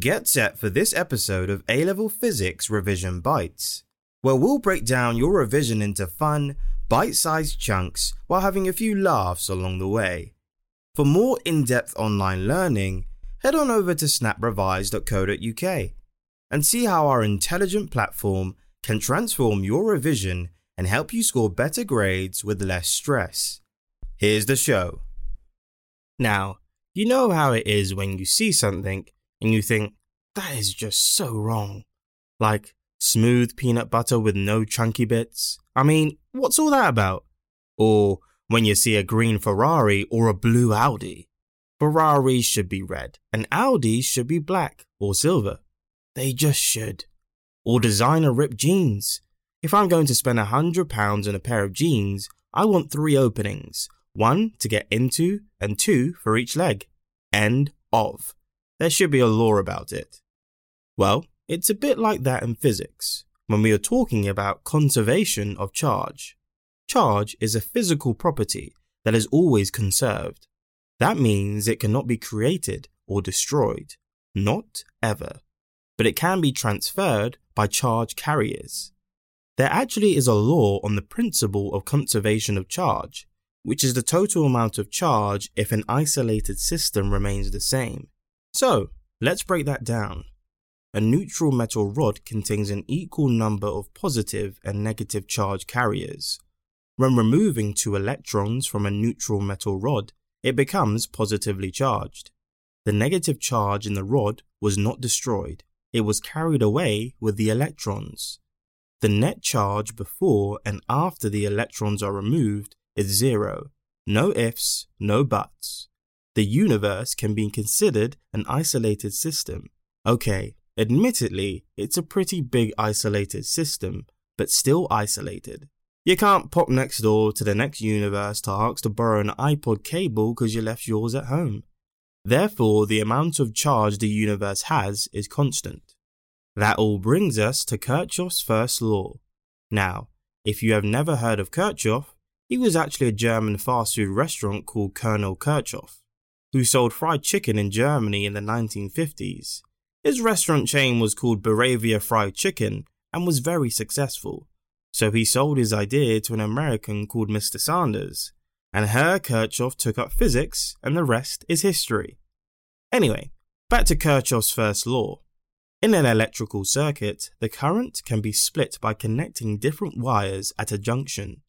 Get set for this episode of A Level Physics Revision Bites, where we'll break down your revision into fun, bite sized chunks while having a few laughs along the way. For more in depth online learning, head on over to snaprevise.co.uk and see how our intelligent platform can transform your revision and help you score better grades with less stress. Here's the show. Now, you know how it is when you see something and you think, that is just so wrong. Like smooth peanut butter with no chunky bits. I mean, what's all that about? Or when you see a green Ferrari or a blue Audi. Ferraris should be red and Audis should be black or silver. They just should. Or designer ripped jeans. If I'm going to spend a hundred pounds on a pair of jeans, I want three openings. One to get into and two for each leg. End of. There should be a law about it. Well, it's a bit like that in physics, when we are talking about conservation of charge. Charge is a physical property that is always conserved. That means it cannot be created or destroyed. Not ever. But it can be transferred by charge carriers. There actually is a law on the principle of conservation of charge, which is the total amount of charge if an isolated system remains the same. So, let's break that down. A neutral metal rod contains an equal number of positive and negative charge carriers. When removing two electrons from a neutral metal rod, it becomes positively charged. The negative charge in the rod was not destroyed, it was carried away with the electrons. The net charge before and after the electrons are removed is zero. No ifs, no buts. The universe can be considered an isolated system. Okay, admittedly, it's a pretty big isolated system, but still isolated. You can't pop next door to the next universe to ask to borrow an iPod cable because you left yours at home. Therefore, the amount of charge the universe has is constant. That all brings us to Kirchhoff's first law. Now, if you have never heard of Kirchhoff, he was actually a German fast food restaurant called Colonel Kirchhoff, who sold fried chicken in Germany in the 1950s. His restaurant chain was called Bavaria Fried Chicken and was very successful, so he sold his idea to an American called Mr. Sanders, and Herr Kirchhoff took up physics, and the rest is history. Anyway, back to Kirchhoff's first law. In an electrical circuit, the current can be split by connecting different wires at a junction.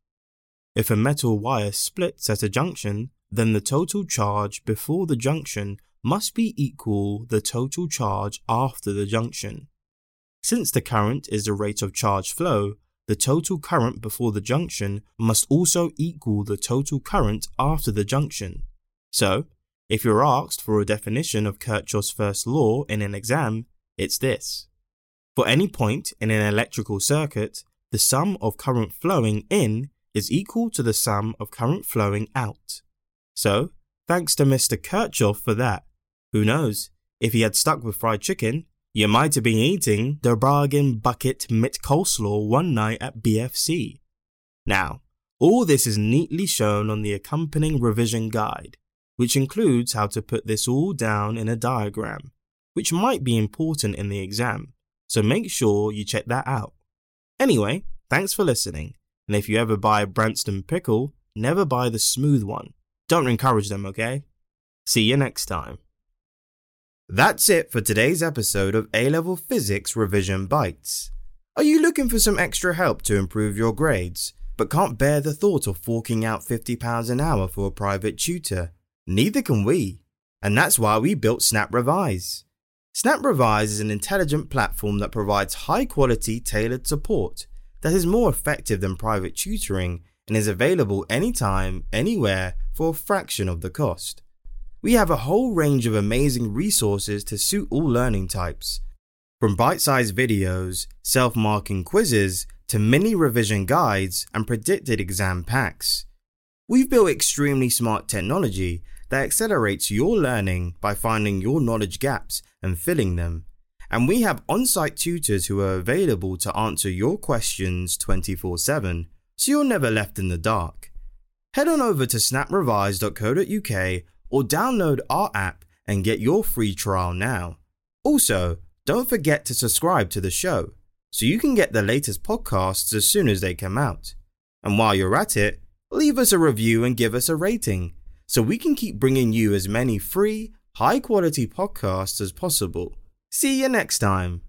If a metal wire splits at a junction, then the total charge before the junction must be equal the total charge after the junction. Since the current is the rate of charge flow, the total current before the junction must also equal the total current after the junction. So, if you're asked for a definition of Kirchhoff's first law in an exam, it's this. For any point in an electrical circuit, the sum of current flowing in is equal to the sum of current flowing out. So, thanks to Mr. Kirchhoff for that. Who knows, if he had stuck with fried chicken, you might have been eating the bargain bucket mit coleslaw one night at BFC. Now, all this is neatly shown on the accompanying revision guide, which includes how to put this all down in a diagram which might be important in the exam, so make sure you check that out. Anyway, thanks for listening, and if you ever buy a Branston pickle, never buy the smooth one. Don't encourage them, okay? See you next time. That's it for today's episode of A Level Physics Revision Bites. Are you looking for some extra help to improve your grades, but can't bear the thought of forking out £50 an hour for a private tutor? Neither can we, and that's why we built Snap Revise. Snap Revise is an intelligent platform that provides high quality tailored support that is more effective than private tutoring and is available anytime, anywhere for a fraction of the cost. We have a whole range of amazing resources to suit all learning types, from bite sized videos, self marking quizzes, to mini revision guides and predicted exam packs. We've built extremely smart technology that accelerates your learning by finding your knowledge gaps and filling them. And we have on site tutors who are available to answer your questions 24 7, so you're never left in the dark. Head on over to snaprevise.co.uk or download our app and get your free trial now. Also, don't forget to subscribe to the show so you can get the latest podcasts as soon as they come out. And while you're at it, leave us a review and give us a rating so we can keep bringing you as many free, high quality podcasts as possible. See you next time.